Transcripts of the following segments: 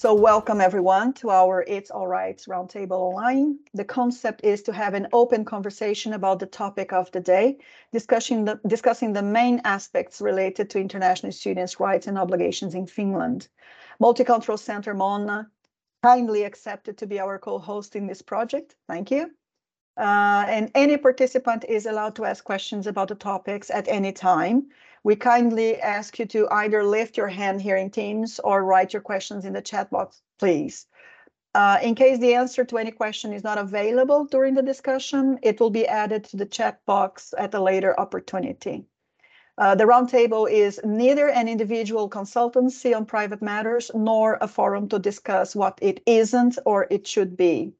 So welcome everyone to our It's All Rights Roundtable Online. The concept is to have an open conversation about the topic of the day, discussing the, discussing the main aspects related to international students' rights and obligations in Finland. Multicultural Center Moona kindly accepted to be our co-host in this project. Thank you. Uh, and any participant is allowed to ask questions about the topics at any time. We kindly ask you to either lift your hand here in Teams or write your questions in the chat box, please. Uh, in case the answer to any question is not available during the discussion, it will be added to the chat box at a later opportunity. Uh, the roundtable is neither an individual consultancy on private matters nor a forum to discuss what it isn't or it should be.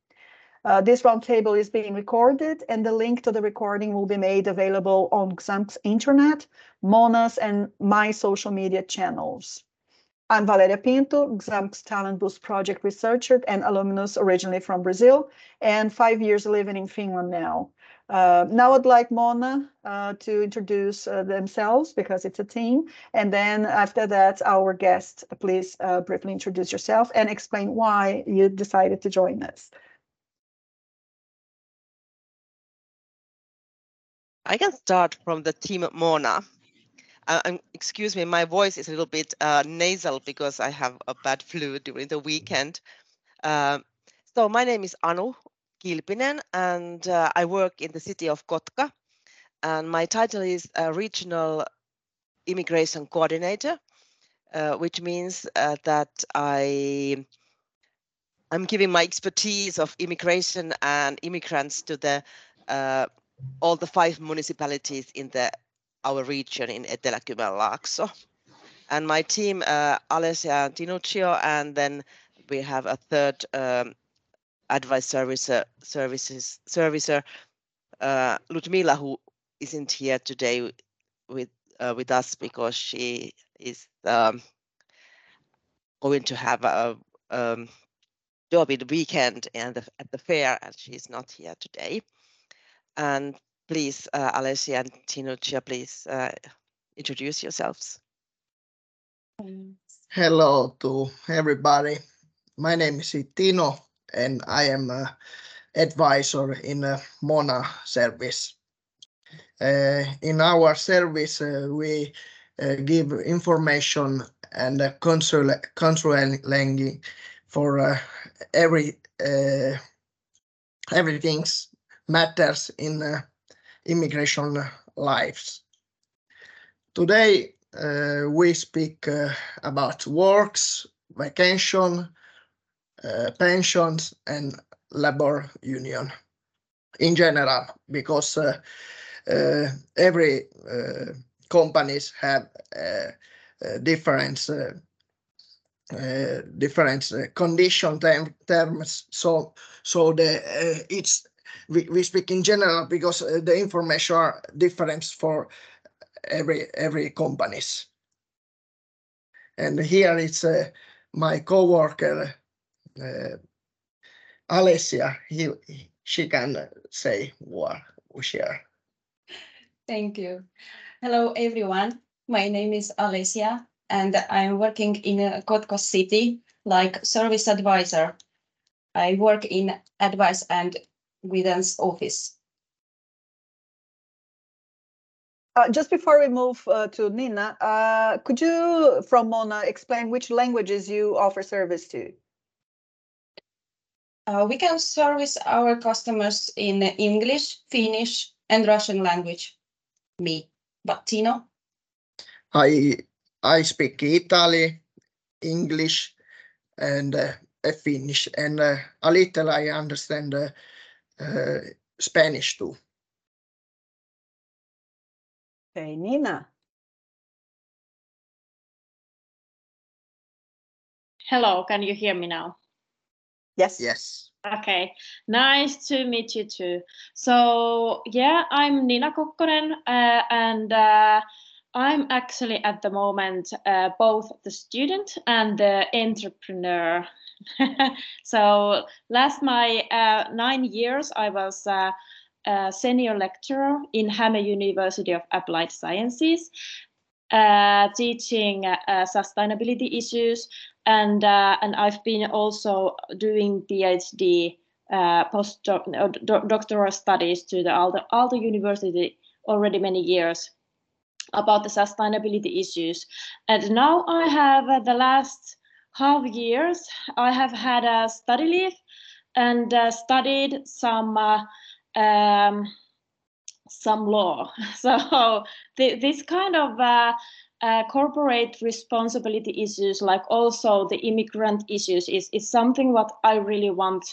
Uh, this roundtable is being recorded and the link to the recording will be made available on XAMK's internet, Moona's and my social media channels. I'm Valeria Pinto, XAMK's Talent Boost Project researcher and alumnus originally from Brazil and five years living in Finland now. Uh, now I'd like Moona uh, to introduce uh, themselves because it's a team. And then after that, our guest, please uh, briefly introduce yourself and explain why you decided to join us. I can start from the team Moona. Uh, excuse me, my voice is a little bit uh, nasal because I have a bad flu during the weekend. Uh, so my name is Anu Kilpinen and uh, I work in the city of Kotka. And my title is a Regional Immigration Coordinator, uh, which means uh, that I I'm giving my expertise of immigration and immigrants to the all the five municipalities in the our region in Etelä-Kymenlaakso. And my team, uh, Alessia Tinuccio, and then we have a third um, advice servicer, services servicer, uh, Ludmila, who isn't here today with uh, with us because she is um, going to have a um, job in the weekend and the, at the fair, and she's not here today. And please, uh, Alessia and Tinuccia, please uh, introduce yourselves. Hello to everybody. My name is Tino and I am an advisor in a Moona service. Uh, in our service, uh, we uh, give information and uh, counseling for uh, every uh, everything's matters in uh, immigration lives. Today, uh, we speak uh, about works, vacation, uh, pensions, and labor union in general, because uh, uh, every companies have different different condition term, terms so so the it's we, we speak in general because uh, the information are different for every every companies. And here it's uh, my coworker uh, Alessia. He, she can say what share. Thank you. Hello everyone. My name is Alessia and I'm working in uh, Kotka City like service advisor. I work in advice and Guidance office. Uh, just before we move uh, to Nina, uh, could you, from Moona, explain which languages you offer service to? Uh, we can service our customers in English, Finnish, and Russian language. Me, but Tino? I I speak Italian, English, and uh, Finnish, and uh, a little I understand uh, Spanish too. Okay, Nina. Hello, can you hear me now? Yes. Yes. Okay, nice to meet you too. So yeah, I'm Nina Kokkonen uh, and uh, I'm actually at the moment uh, both the student and the entrepreneur so last my uh, nine years, I was uh, a senior lecturer in Häme University of Applied Sciences. uh, teaching uh, sustainability issues, and uh, and I've been also doing PhD uh, postdoctoral studies to the Aalto, Aalto University already many years about the sustainability issues. And now I have the last half years, I have had a study leave and uh, studied some uh, um, some law. So th this kind of uh, uh, corporate responsibility issues, like also the immigrant issues, is, is something what I really want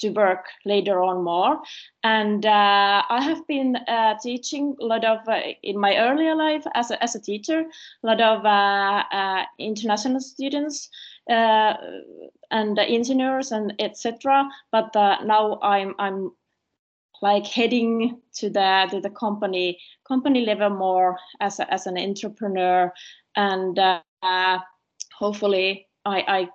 to work later on more. And uh, I have been uh, teaching a lot of, uh, in my earlier life as a, as a teacher, a lot of uh, uh, international students and the engineers and etc. But now I'm, I'm like heading to the, to the company, company level more as, a, as an entrepreneur. And hopefully I, I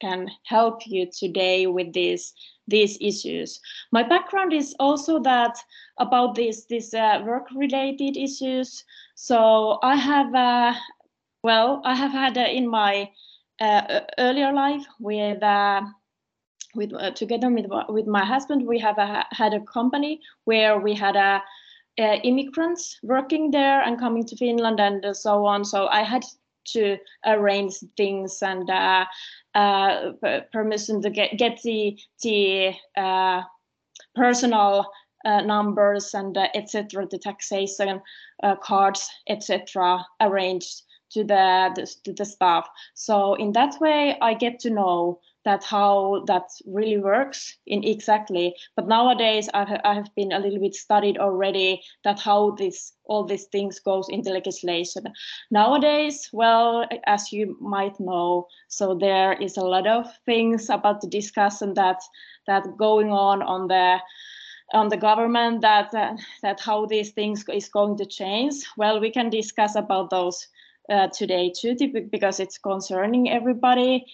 can help you today with this these issues. My background is also that about these these uh, work related issues. So I have uh, well I have had uh, in my uh, earlier life with uh, with uh, together with with my husband we have a, had a company where we had a immigrants working there and coming to Finland and so on. So I had to arrange things and uh, uh, permission to get, get the, the uh, personal uh, numbers and uh, etc. the taxation uh, cards etc. arranged to the, to the staff. So in that way, I get to know that how that really works in exactly. But nowadays, I, I have been a little bit studied already that how this all these things goes into legislation. Nowadays, well, as you might know, so there is a lot of things about the discussion that that going on on the on the government that uh, that how these things is going to change. Well, we can discuss about those uh, today too, because it's concerning everybody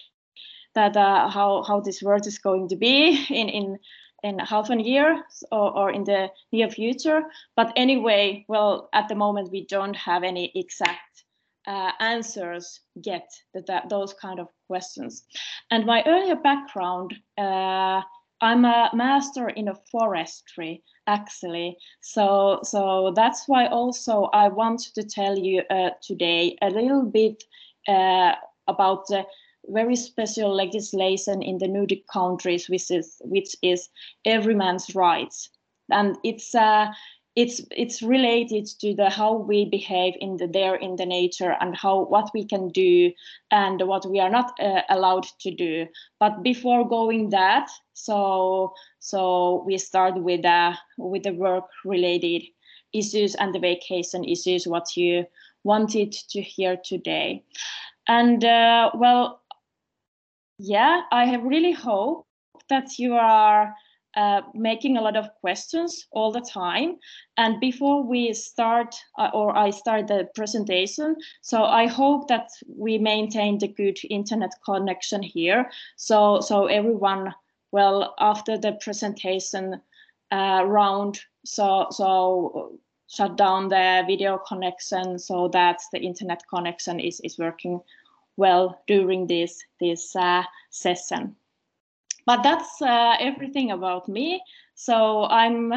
that uh, how how this world is going to be in in in half a year or, or in the near future. But anyway, well, at the moment we don't have any exact uh, answers yet that, that those kind of questions. And my earlier background, uh, I'm a master in forestry actually. So so that's why also I want to tell you uh, today a little bit uh, about the very special legislation in the Nordic countries, which is which is every man's rights, and it's uh, it's it's related to the how we behave in the there in the nature and how what we can do and what we are not uh, allowed to do. But before going that, so so we start with uh, with the work related issues and the vacation issues what you wanted to hear today and uh, well yeah, I have really hope that you are uh, making a lot of questions all the time. And before we start, uh, or I start the presentation, so I hope that we maintain the good internet connection here. So, so everyone, well, after the presentation uh, round, so so shut down the video connection so that the internet connection is is working well during this this uh, session. But that's uh, everything about me. So I'm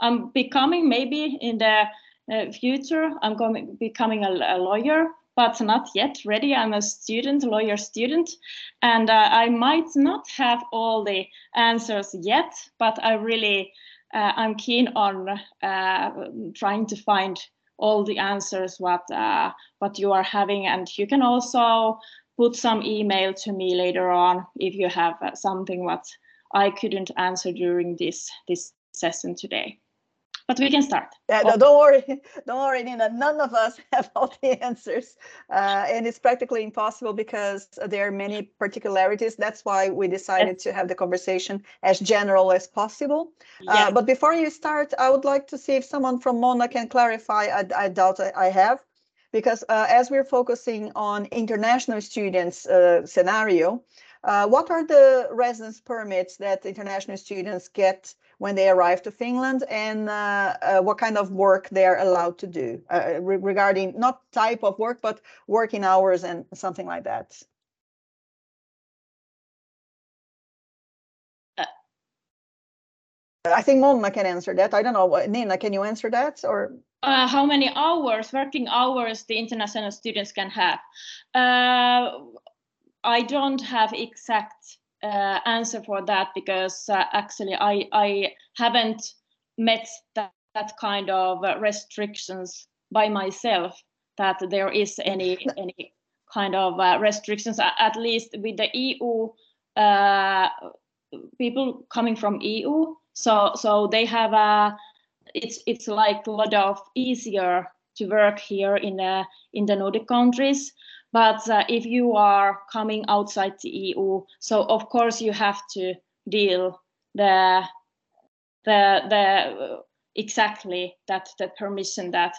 I'm becoming maybe in the uh, future I'm going becoming a, a, lawyer, but not yet ready. I'm a student, lawyer student, and uh, I might not have all the answers yet, but I really uh, I'm keen on uh, trying to find all the answers what uh, what you are having and you can also put some email to me later on if you have something what I couldn't answer during this this session today but we can start. Yeah, no, don't worry, don't worry, Nina. None of us have all the answers, uh, and it's practically impossible because there are many particularities. That's why we decided to have the conversation as general as possible. Uh. Uh, but before you start, I would like to see if someone from Moona can clarify. I, I doubt I, I have, because uh, as we're focusing on international students uh, scenario, Uh, what are the residence permits that international students get when they arrive to Finland and uh, uh, what kind of work they are allowed to do uh, re regarding not type of work, but working hours and something like that? I think Moona can answer that. I don't know. Nina, can you answer that or? Uh, how many hours, working hours, the international students can have? Uh, I don't have exact uh, answer for that because uh, actually I I haven't met that, that kind of restrictions by myself that there is any any kind of uh, restrictions at least with the EU uh, people coming from EU so so they have a it's it's like a lot of easier to work here in the in the Nordic countries. But uh, if you are coming outside the EU, so of course you have to deal the the the uh, exactly that the permission that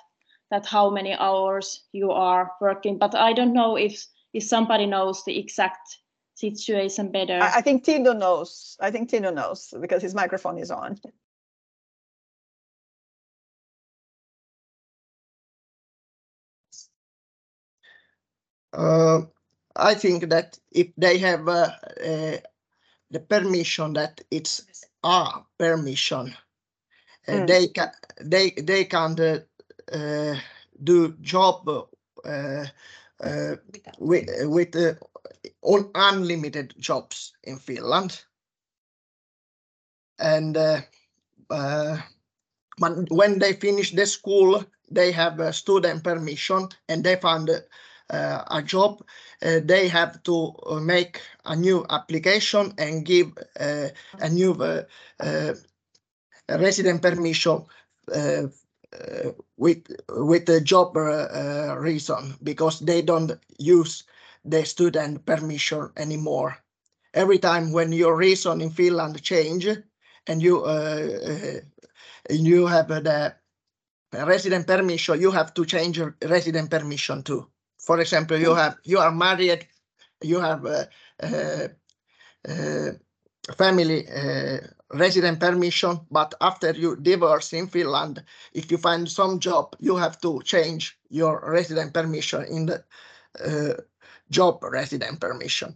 that how many hours you are working. But I don't know if if somebody knows the exact situation better. I, I think Tino knows. I think Tino knows because his microphone is on. Uh, I think that if they have uh, uh, the permission that it's a permission, mm. they can they they can uh, do job uh, uh, with with on unlimited jobs in Finland. And uh, uh, when they finish the school, they have a student permission and they uh, a job. Uh, they have to uh, make a new application and give uh, a new resident permission with with the job reason because they don't use the student permission anymore. Every time when your reason in Finland change and you uh, uh, you have the resident permission, you have to change your resident permission too. For example, you have you are married, you have a, a, a family resident permission, but after you divorce in Finland, if you find some job, you have to change your resident permission in the uh, job resident permission.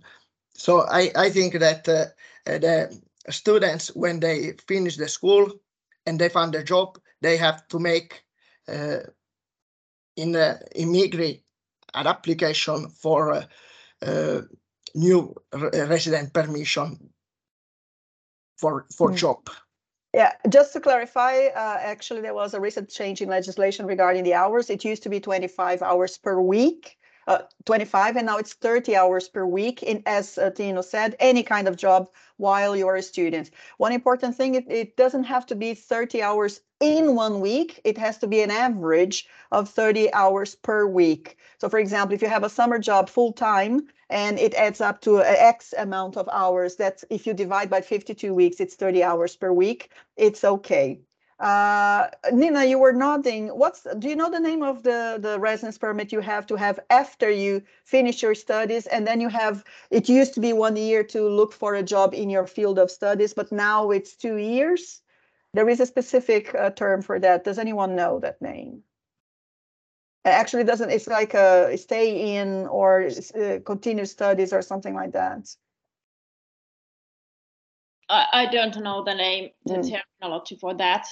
So I, I think that uh, the students, when they finish the school and they find a job, they have to make uh, in the immigrant an application for uh, uh, new re resident permission for for mm. job. Yeah, just to clarify, uh, actually there was a recent change in legislation regarding the hours. It used to be 25 hours per week uh, 25 and now it's 30 hours per week in as uh, Tino said any kind of job while you're a student. One important thing it, it doesn't have to be 30 hours in one week. It has to be an average of 30 hours per week. So for example if you have a summer job full time and it adds up to an x amount of hours that's if you divide by 52 weeks it's 30 hours per week. It's okay uh, Nina, you were nodding. What's do you know the name of the the residence permit you have to have after you finish your studies, and then you have it used to be one year to look for a job in your field of studies, but now it's two years. There is a specific uh, term for that. Does anyone know that name? Actually, doesn't it's like a stay in or uh, continue studies or something like that. I, I don't know the name, the mm. terminology for that.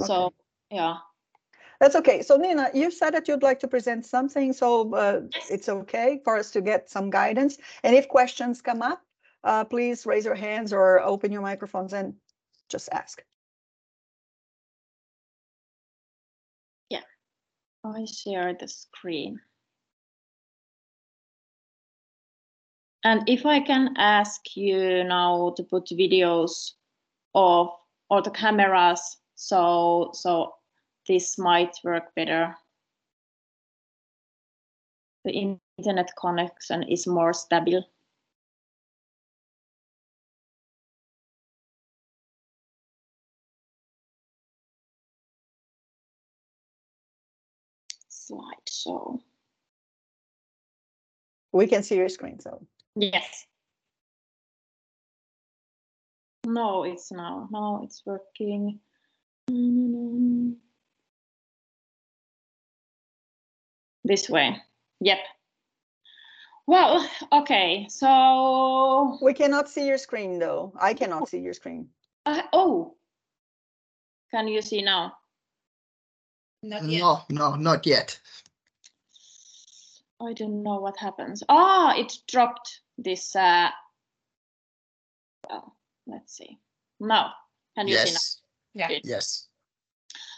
Okay. So yeah. That's okay. So Nina, you said that you'd like to present something, so uh, yes. it's okay for us to get some guidance. And if questions come up, uh, please raise your hands or open your microphones and just ask. Yeah, I share the screen. And if I can ask you now to put videos of or the cameras so, so this might work better. The internet connection is more stable. Slideshow. We can see your screen, so. Yes. No, it's now. Now it's working. This way. Yep. Well, okay. So, We cannot see your screen though. I cannot see your screen. uh, oh, can you see now? Not yet. No, no, not yet. I don't know what happens. Ah, it dropped this. Uh, well, let's see. No, can you see now? Yes, Yeah. yes.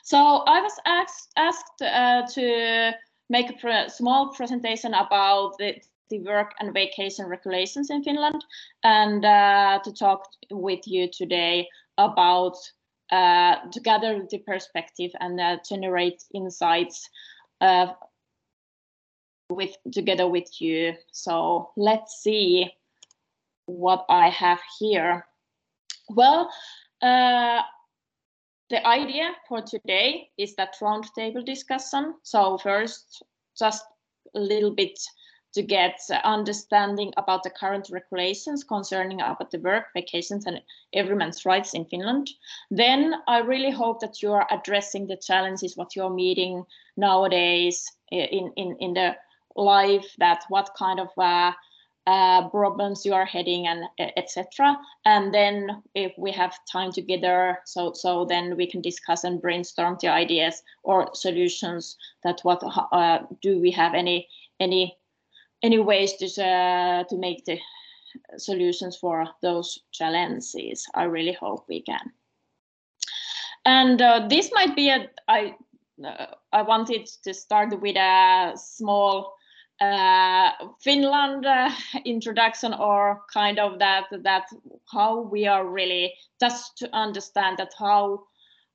So I was asked asked uh, to make a pre- small presentation about the, the work and vacation regulations in Finland, and uh, to talk with you today about uh, to gather the perspective and uh, generate insights uh, with together with you. So let's see what I have here. Well. Uh, the idea for today is that roundtable discussion. So first, just a little bit to get understanding about the current regulations concerning about the work, vacations, and everyone's rights in Finland. Then I really hope that you are addressing the challenges what you're meeting nowadays in in in the life. That what kind of uh, uh, problems you are heading and etc. And then if we have time together, so so then we can discuss and brainstorm the ideas or solutions. That what uh, do we have any any any ways to uh, to make the solutions for those challenges? I really hope we can. And uh, this might be a I uh, I wanted to start with a small uh, Finland uh, introduction or kind of that that how we are really just to understand that how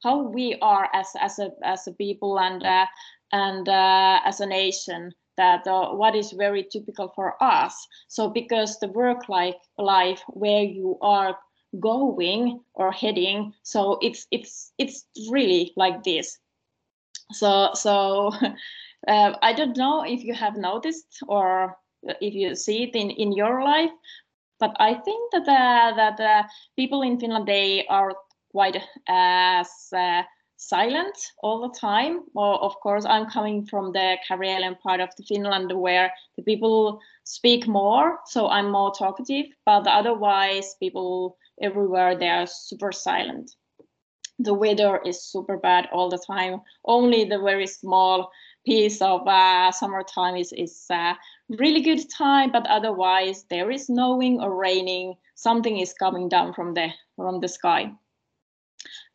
how we are as as a as a people and uh, and uh, as a nation that uh, what is very typical for us. So because the work like life where you are going or heading so it's it's it's really like this. So so Uh, I don't know if you have noticed or if you see it in, in your life, but I think that uh, that uh, people in Finland they are quite as uh, silent all the time. Well, of course, I'm coming from the Karelian part of the Finland where the people speak more, so I'm more talkative. But otherwise, people everywhere they are super silent. The weather is super bad all the time. Only the very small piece of uh, summertime is is a really good time, but otherwise there is snowing or raining. Something is coming down from the from the sky.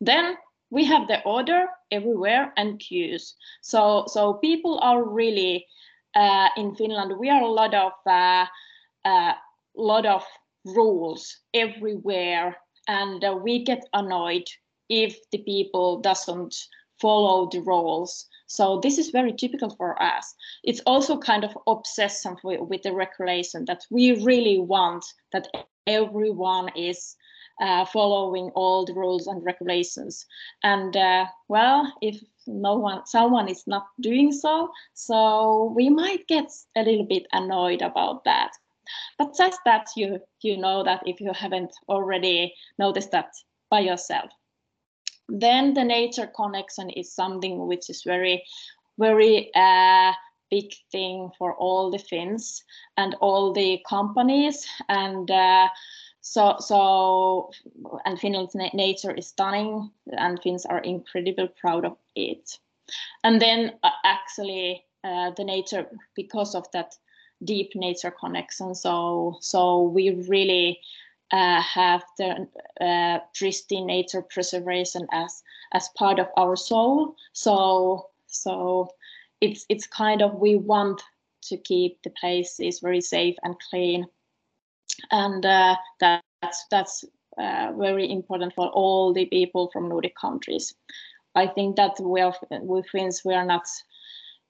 Then we have the order everywhere and queues. So so people are really uh, in Finland. We are a lot of uh, uh, lot of rules everywhere, and uh, we get annoyed if the people doesn't follow the rules. So this is very typical for us. It's also kind of obsession with, with the regulation that we really want that everyone is uh, following all the rules and regulations. And uh, well, if no one, someone is not doing so, so we might get a little bit annoyed about that. But just that you you know that if you haven't already noticed that by yourself then the nature connection is something which is very very uh, big thing for all the Finns and all the companies. And uh, so so and Finland's na nature is stunning and Finns are incredibly proud of it. And then uh, actually uh, the nature because of that deep nature connection so so we really uh, have the uh, pristine nature preservation as as part of our soul. So so it's it's kind of we want to keep the places very safe and clean, and uh, that, that's that's uh, very important for all the people from Nordic countries. I think that we are we Finns we are not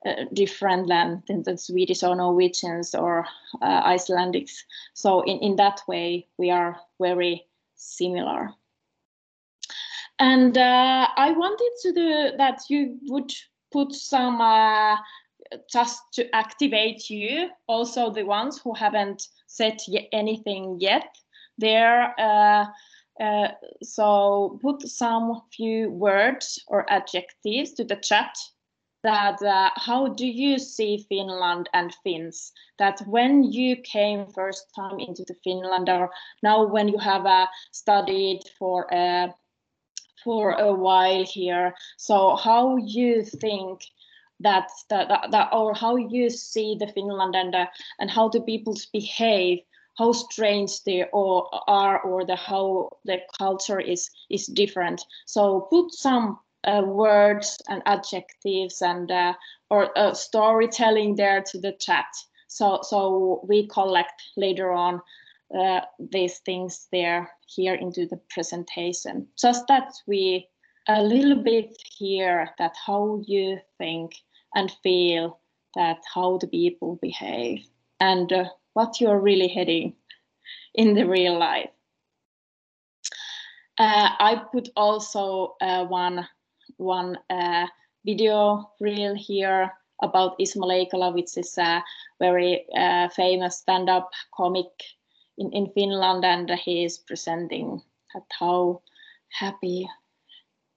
uh, different than, than the Swedish or Norwegians or uh, Icelandics. So in, in that way, we are very similar. And uh, I wanted to do that you would put some uh, just to activate you, also the ones who haven't said anything yet. There, uh, so put some few words or adjectives to the chat that uh, how do you see Finland and Finns? That when you came first time into the Finland, or now when you have uh, studied for a uh, for a while here, so how you think that that, that, or how you see the Finland and uh, and how the peoples behave how strange they all are or the how the culture is is different so put some uh, words and adjectives and uh, or uh, storytelling there to the chat so so we collect later on uh, these things there here into the presentation just that we a little bit here that how you think and feel that how the people behave and uh, what you're really heading in the real life. Uh, I put also one one uh, video reel here about Ismo which is a very uh, famous stand-up comic in, in Finland, and he is presenting how happy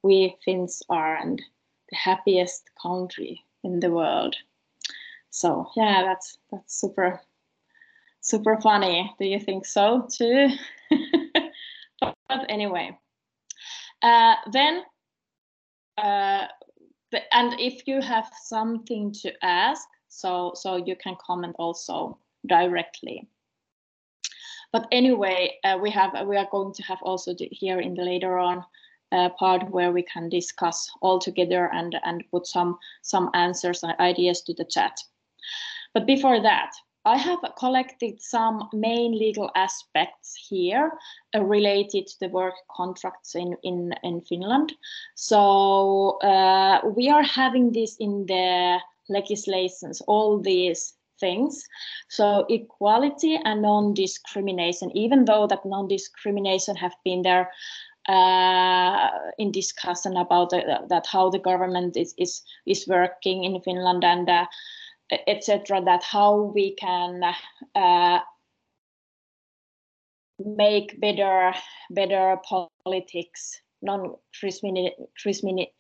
we Finns are and the happiest country in the world. So yeah, that's that's super super funny. Do you think so too? but anyway, uh, then uh, the, and if you have something to ask, so so you can comment also directly. But anyway, uh, we have we are going to have also here in the later on uh, part where we can discuss all together and, and put some, some answers and ideas to the chat. But before that, I have collected some main legal aspects here uh, related to the work contracts in, in, in Finland. So uh, we are having this in the legislations, all these things. So equality and non-discrimination, even though that non-discrimination have been there uh, in discussion about uh, that how the government is is is working in Finland and uh, etc. That how we can uh, make better better politics, non discriminative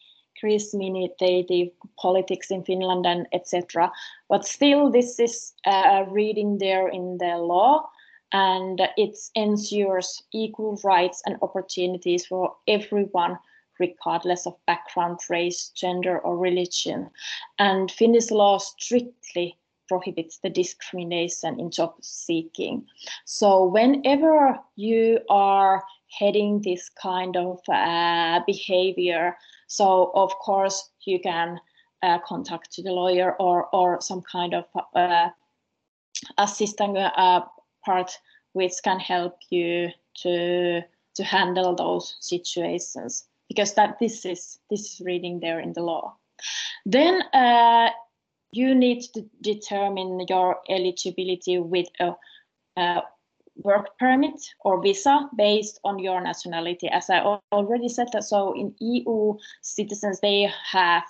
politics in Finland and etc. But still, this is uh, reading there in the law and it ensures equal rights and opportunities for everyone regardless of background, race, gender, or religion. And Finnish law strictly prohibits the discrimination in job seeking. So whenever you are heading this kind of uh, behavior, so of course you can uh, contact the lawyer or or some kind of uh, assistant uh, part which can help you to to handle those situations because that this is this is reading there in the law then uh, you need to determine your eligibility with a, a, work permit or visa based on your nationality as i already said that so in eu citizens they have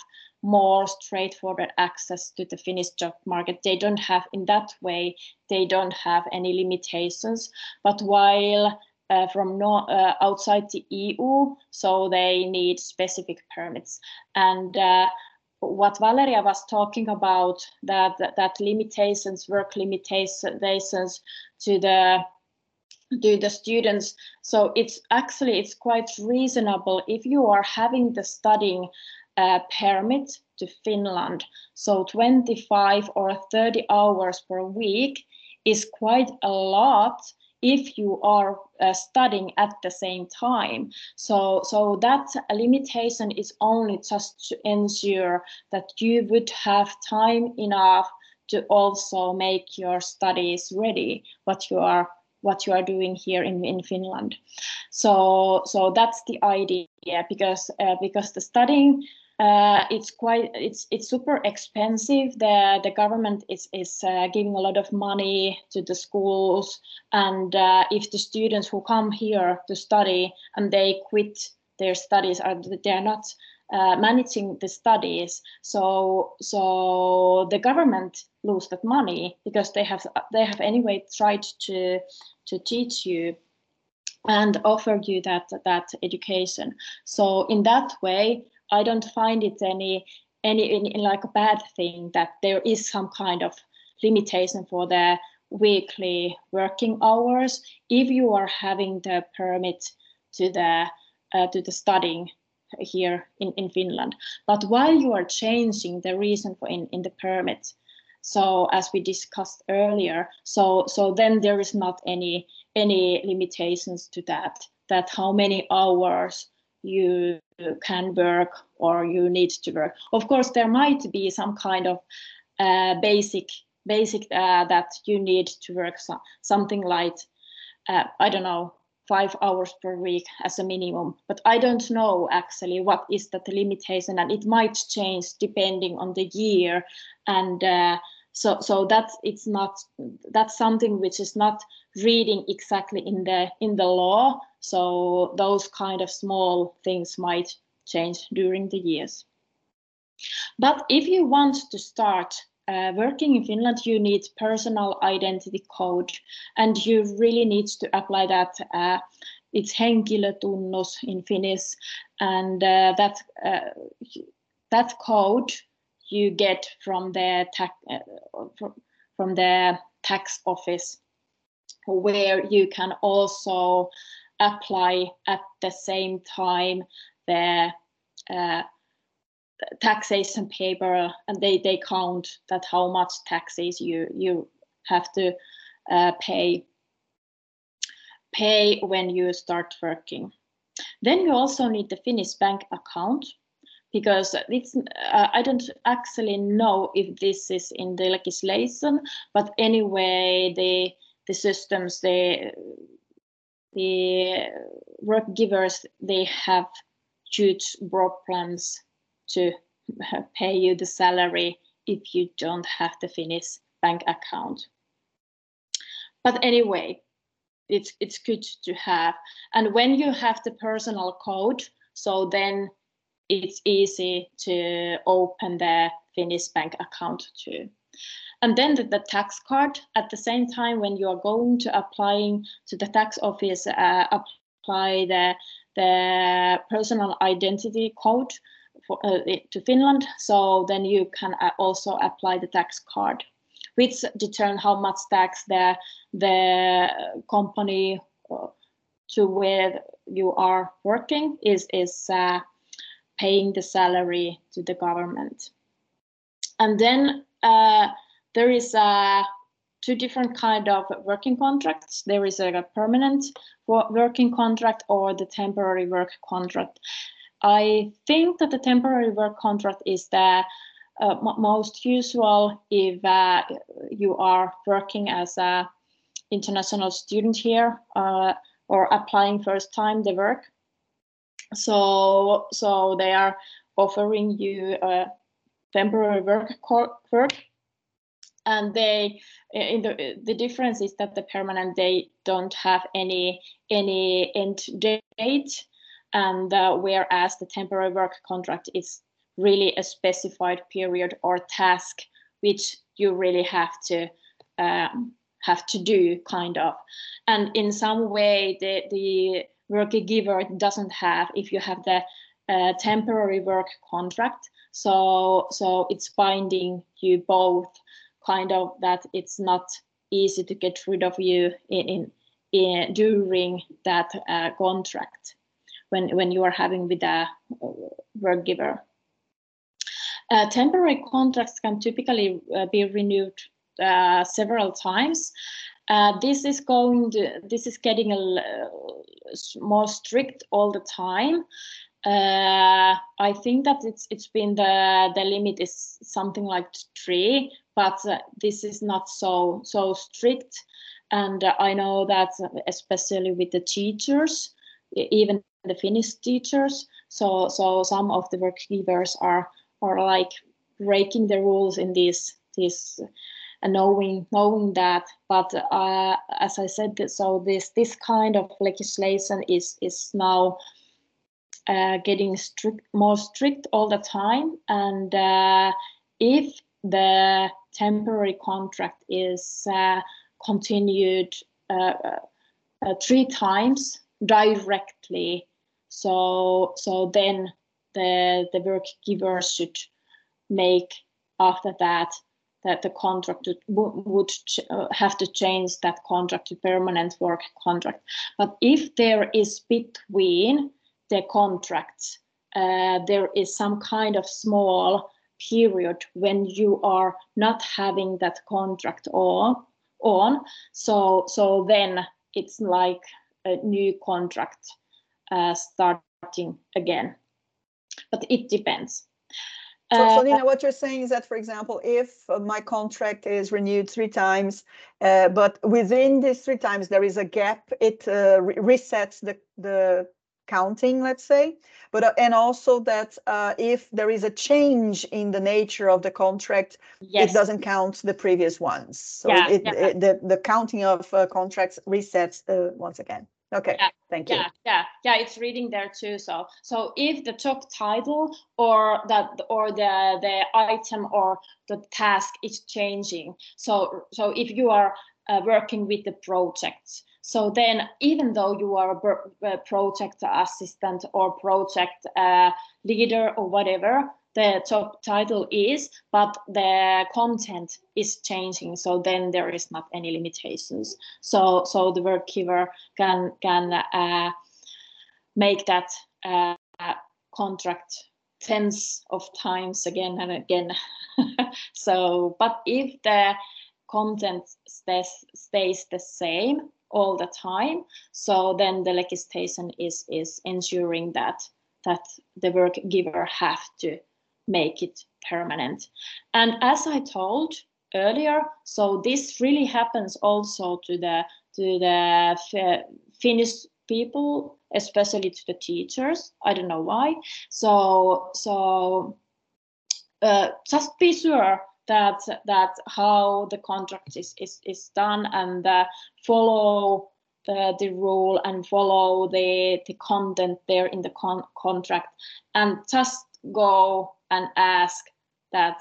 more straightforward access to the Finnish job market. They don't have, in that way, they don't have any limitations. But while uh, from no, uh, outside the EU, so they need specific permits. And uh, what Valeria was talking about, that, that, that limitations, work limitations to the to the students so it's actually it's quite reasonable if you are having the studying uh, permit to Finland. So 25 or 30 hours per week is quite a lot if you are uh, studying at the same time. So, so that limitation is only just to ensure that you would have time enough to also make your studies ready, what you are what you are doing here in, in Finland. So, so that's the idea because uh, because the studying uh, it's quite it's it's super expensive. The the government is is uh, giving a lot of money to the schools, and uh, if the students who come here to study and they quit their studies, are they are not uh, managing the studies, so so the government lose that money because they have they have anyway tried to to teach you and offer you that that education. So in that way, I don't find it any any, any like a bad thing that there is some kind of limitation for the weekly working hours if you are having the permit to the uh, to the studying here in, in Finland. But while you are changing the reason for in, in the permit, so as we discussed earlier, so so then there is not any any limitations to that, that how many hours you can work or you need to work. Of course, there might be some kind of uh, basic basic uh, that you need to work so, something like uh, I don't know five hours per week as a minimum. But I don't know actually what is that limitation, and it might change depending on the year. And uh, so, so that's it's not that's something which is not reading exactly in the in the law. So those kind of small things might change during the years. But if you want to start uh, working in Finland, you need personal identity code, and you really need to apply that. Uh, it's henkilötunnus in Finnish, and uh, that uh, that code you get from the tax uh, from the tax office, where you can also apply at the same time the uh, taxation paper and they, they count that how much taxes you you have to uh, pay pay when you start working. Then you also need the Finnish bank account because it's uh, I don't actually know if this is in the legislation, but anyway the the systems the the work givers they have huge problems to pay you the salary if you don't have the Finnish bank account. But anyway, it's it's good to have. And when you have the personal code, so then it's easy to open the Finnish bank account too. And then the, the, tax card at the same time when you are going to applying to the tax office, uh, apply the the personal identity code for, uh, to Finland. So then you can uh, also apply the tax card, which determine how much tax the the company uh, to where you are working is is uh, paying the salary to the government. And then uh, there is a two different kind of working contracts. There is a permanent working contract or the temporary work contract. I think that the temporary work contract is the uh, most usual if uh, you are working as a international student here uh, or applying first time the work. So so they are offering you a temporary work work. And they in the the difference is that the permanent they don't have any any end date. And uh, whereas the temporary work contract is really a specified period or task which you really have to um, have to do kind of. And in some way the the work giver doesn't have if you have the uh, temporary work contract so so it's binding you both kind of that it's not easy to get rid of you in, in, in during that uh, contract when, when you are having with a work giver. Uh, temporary contracts can typically uh, be renewed uh, several times. Uh, this is going to, this is getting a, more strict all the time. Uh, I think that it's it's been the the limit is something like three, but uh, this is not so so strict. And I know that especially with the teachers, even the Finnish teachers. So so some of the work givers are are like breaking the rules in this this knowing knowing that. But uh, as I said, so this this kind of legislation is is now uh, getting strict more strict all the time. And uh, if the temporary contract is uh, continued uh, uh, three times directly. So so then the the work giver should make after that that the contract would, would uh, have to change that contract to permanent work contract. But if there is between the contracts, uh, there is some kind of small period when you are not having that contract on, on. So, so then it's like a new contract uh, starting again. But it depends. So, Uh, Nina, what you're saying is that, for example, if uh, my contract is renewed three times, uh, but within these three times there is a gap, it uh, re- resets the the counting, let's say. But uh, and also that uh, if there is a change in the nature of the contract, yes. it doesn't count the previous ones. So Yeah, it, yeah. it- the the counting of uh, contracts resets uh, once again. Okay, Yeah, thank you. yeah yeah yeah it's reading there too so so if the job title or that or the the item or the task is changing so so if you are uh, working with the projects so then even though you are a a project assistant or project uh, leader or whatever the job title is but the content is changing so then there is not any limitations so so the work giver can can uh, make that uh, contract tens of times again and again. so, but if the content stays, stays the same all the time, so then the legislation is is ensuring that that the work giver have to make it permanent. And as I told earlier, so this really happens also to the to the Finnish people, especially to the teachers. I don't know why. So so uh, just be sure that that how the contract is is, is done and uh, follow the, the rule and follow the the content there in the con- contract and just go and ask that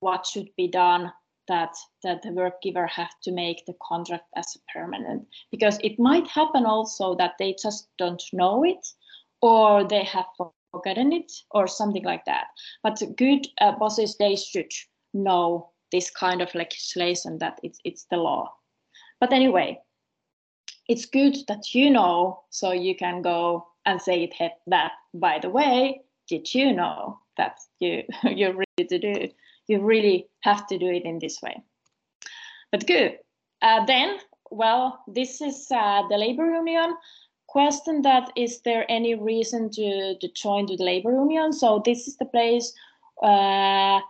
what should be done that that the work giver have to make the contract as permanent. Because it might happen also that they just don't know it or they have forgotten it or something like that. But good uh, bosses they should know this kind of legislation that it's it's the law. But anyway it's good that you know so you can go and say it that by the way did you know that you you're ready to do you really have to do it in this way. But good. Uh, then well this is uh, the labor union. Question that is there any reason to to join the labor union? So this is the place uh,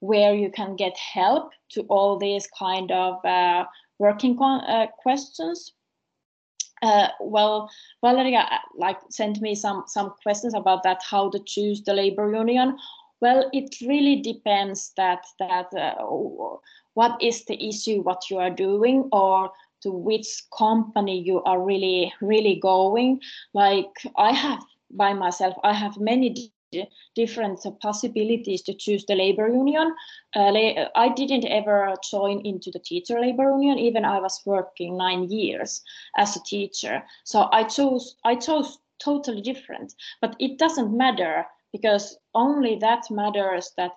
where you can get help to all these kind of uh, working uh, questions uh, well, Valeria uh, like sent me some some questions about that, how to choose the labor union. Well, it really depends that that uh, what is the issue, what you are doing, or to which company you are really really going. Like I have by myself, I have many different possibilities to choose the labor union. Uh, I didn't ever join into the teacher labor union, even I was working nine years as a teacher. So I chose I chose totally different, but it doesn't matter because only that matters that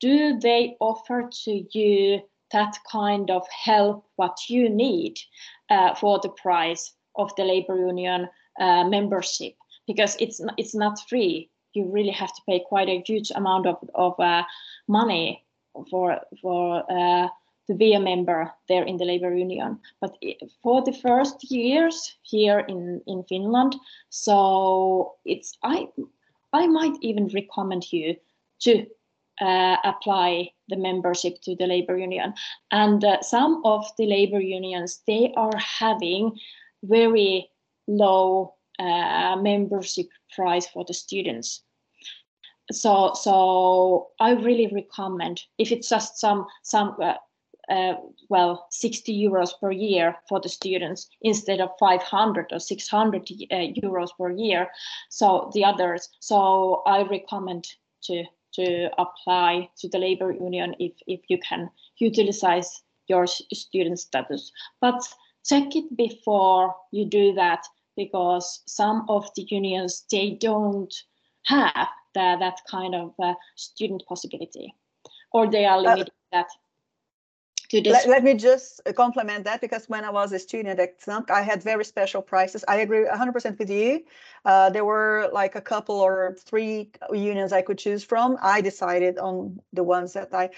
do they offer to you that kind of help what you need uh, for the price of the labor union uh, membership because it's it's not free you really have to pay quite a huge amount of, of uh, money for for uh, to be a member there in the labor union. But for the first years here in in Finland, so it's I I might even recommend you to uh, apply the membership to the labor union. And uh, some of the labor unions they are having very low uh, membership price for the students. So so i really recommend if it's just some some uh, uh, well 60 euros per year for the students instead of 500 or 600 uh, euros per year so the others. So i recommend to to apply to the labor union if if you can utilize your student status. But check it before you do that because some of the unions they don't have the, that kind of uh, student possibility or they are limited that Let, let me just uh, complement that because when I was a student at Xamk, I had very special prices. I agree 100% with you. Uh, there were like a couple or three unions I could choose from. I decided on the ones that I.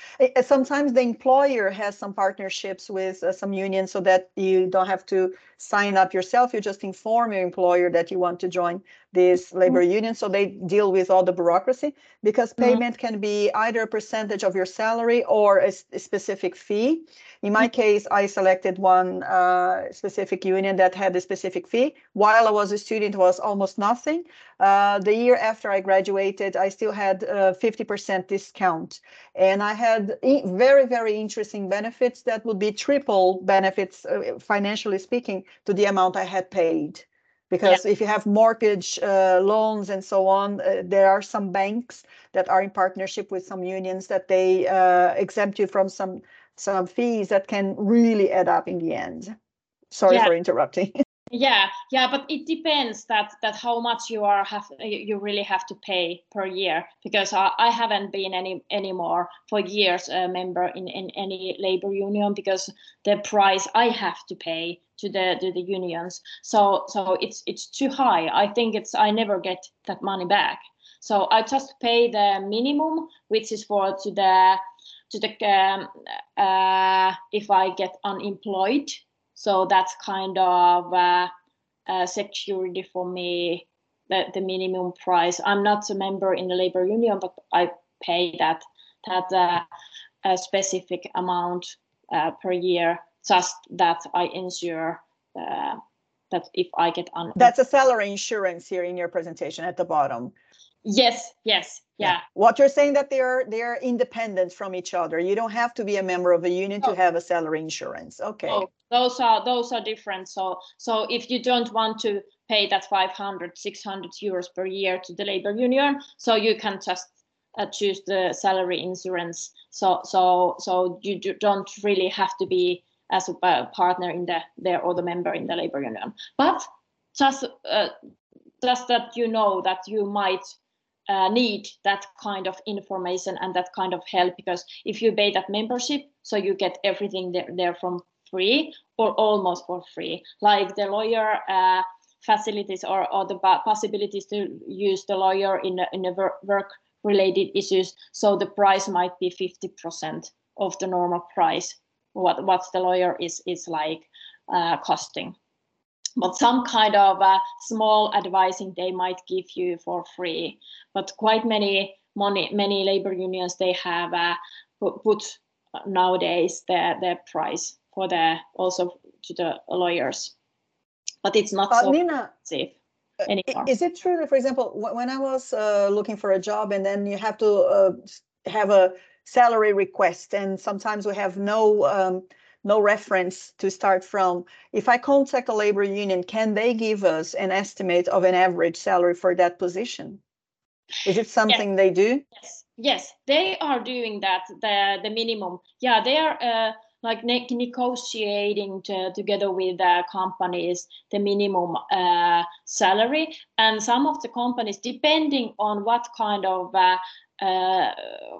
Sometimes the employer has some partnerships with uh, some unions so that you don't have to sign up yourself. You just inform your employer that you want to join this labor union. So they deal with all the bureaucracy because Mhm. payment can be either a percentage of your salary or a specific fee. In my case, I selected one uh, specific union that had a specific fee. While I was a student, it was almost nothing. Uh, the year after I graduated, I still had a 50% discount. And I had very, very interesting benefits that would be triple benefits, uh, financially speaking, to the amount I had paid. Because if you have mortgage uh, loans and so on, uh, there are some banks that are in partnership with some unions that they uh, exempt you from some some fees that can really add up in the end. Sorry Yeah. for interrupting. yeah yeah but it depends that that how much you are have you really have to pay per year because i, I haven't been any anymore for years a member in, in any labor union because the price i have to pay to the to the unions. So so it's it's too high. I think it's i never get that money back. So i just pay the minimum which is for to the to the um, uh, if i get unemployed so that's kind of uh, uh, security for me the, the minimum price. I'm not a member in the labor union but i pay that that uh, a specific amount uh, per year just that i ensure uh, that if i get un That's a salary insurance here in your presentation at the bottom. yes yes yeah What you're saying that they're they're independent from each other. You don't have to be a member of a union to have a salary insurance. Okay. Oh, those are those are different. So so if you don't want to pay that 500, 600 euros per year to the labor union, so you can just uh, choose the salary insurance. So so so you do, don't really have to be as a partner in the there or the member in the labor union. But just uh, just that you know that you might uh, need that kind of information and that kind of help because if you pay that membership so you get everything there, there from free or almost for free like the lawyer uh, facilities or, or the possibilities to use the lawyer in in a work related issues so the price might be 50% of the normal price what what the lawyer is is like uh, costing. But some kind of uh, small advising they might give you for free. But quite many money many labor unions they have uh, put, put nowadays their the price for the also to the lawyers. But it's not Uh, so Nina, expensive uh, anymore. is it true that, for example, when I was uh, looking for a job and then you have to uh, have a salary request and sometimes we have no um, no reference to start from. If I contact a labor union, can they give us an estimate of an average salary for that position? Is it something they do? Yes, yes, they are doing that. The the minimum, yeah, they are uh, like ne- negotiating to, together with the companies the minimum uh, salary, and some of the companies, depending on what kind of uh, uh,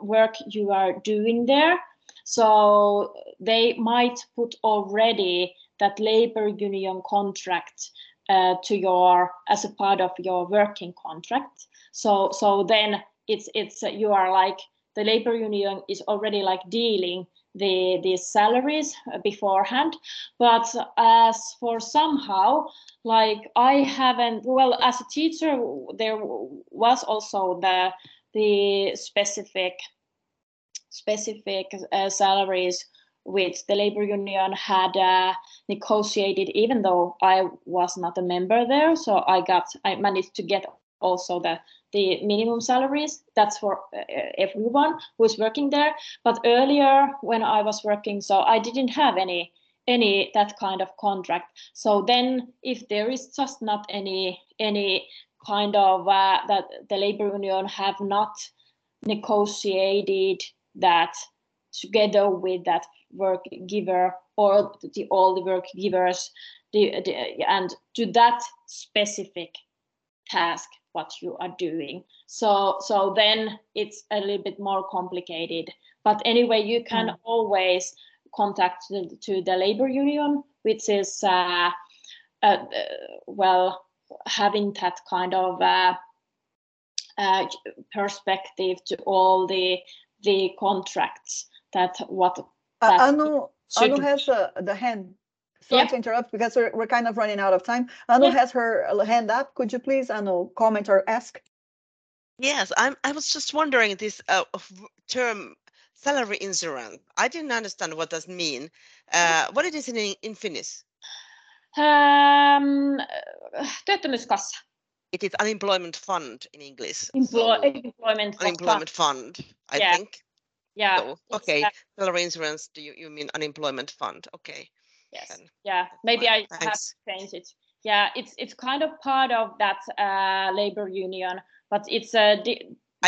work you are doing there, so they might put already that labor union contract uh, to your as a part of your working contract. So so then it's it's uh, you are like the labor union is already like dealing the the salaries uh, beforehand. But as for somehow like i haven't well as a teacher there was also the the specific specific uh, salaries which the labor union had uh, negotiated even though i was not a member there. So i got i managed to get also the the minimum salaries. That's for uh, everyone who's working there. But earlier when i was working so i didn't have any any that kind of contract. So then if there is just not any any kind of uh, that the labor union have not negotiated that together with that work giver or the all the work givers the, the, and to that specific task what you are doing so so then it's a little bit more complicated but anyway you can mm. always contact the, to the labor union which is uh, uh, well having that kind of uh, uh, perspective to all the the contracts that what that Anu, Anu has uh, the hand sorry yeah. to interrupt because we're, we're kind of running out of time. Anu yeah. has her hand up. Could you please, Anu, comment or ask? Yes, I'm. I was just wondering this uh, term salary insurance. I didn't understand what does mean. Uh, what it is in in Finnish? Um, työttömyyskassa. It is unemployment fund in English. Employ, so employment unemployment fund. I yeah. think. Yeah. So, okay. Salary insurance. Do you you mean unemployment fund? Okay. Yes. Yeah. Maybe I Thanks. have to change it. Yeah, it's it's kind of part of that uh, labor union, but it's a.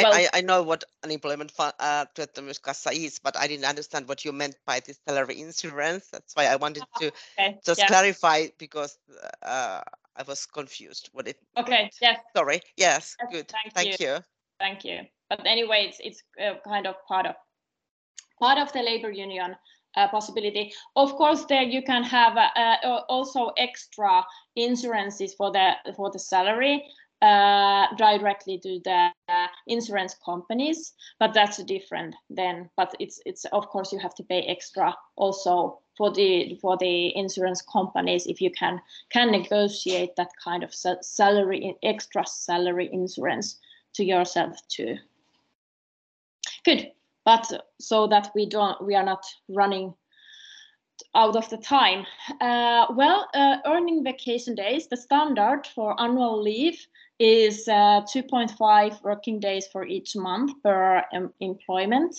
Well, I, I, know what unemployment fund, uh, is, but I didn't understand what you meant by this salary insurance. That's why I wanted to okay. just yeah. clarify because uh, I was confused what it. Okay. Meant. Yes. Sorry. Yes. yes good. Thank, thank you. you. Thank you. But anyway, it's it's uh, kind of part of part of the labor union uh, possibility. Of course, there you can have uh, uh, also extra insurances for the for the salary uh, directly to the insurance companies, but that's different then. But it's it's of course you have to pay extra also for the for the insurance companies if you can can negotiate that kind of salary extra salary insurance to yourself too. Good but so that we don't we are not running out of the time. Uh, well, uh, earning vacation days, the standard for annual leave is uh, 2.5 working days for each month per um, employment.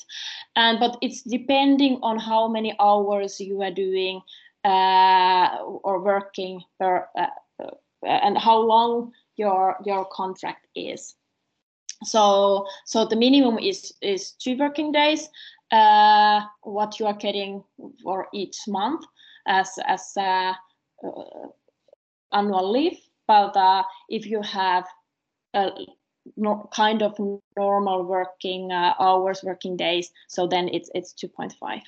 And but it's depending on how many hours you are doing uh, or working per uh, uh, and how long your your contract is. So, so the minimum is is two working days. Uh, what you are getting for each month as as uh, annual leave. Uh, if you have a no, kind of normal working uh, hours, working days, so then it's it's two point five.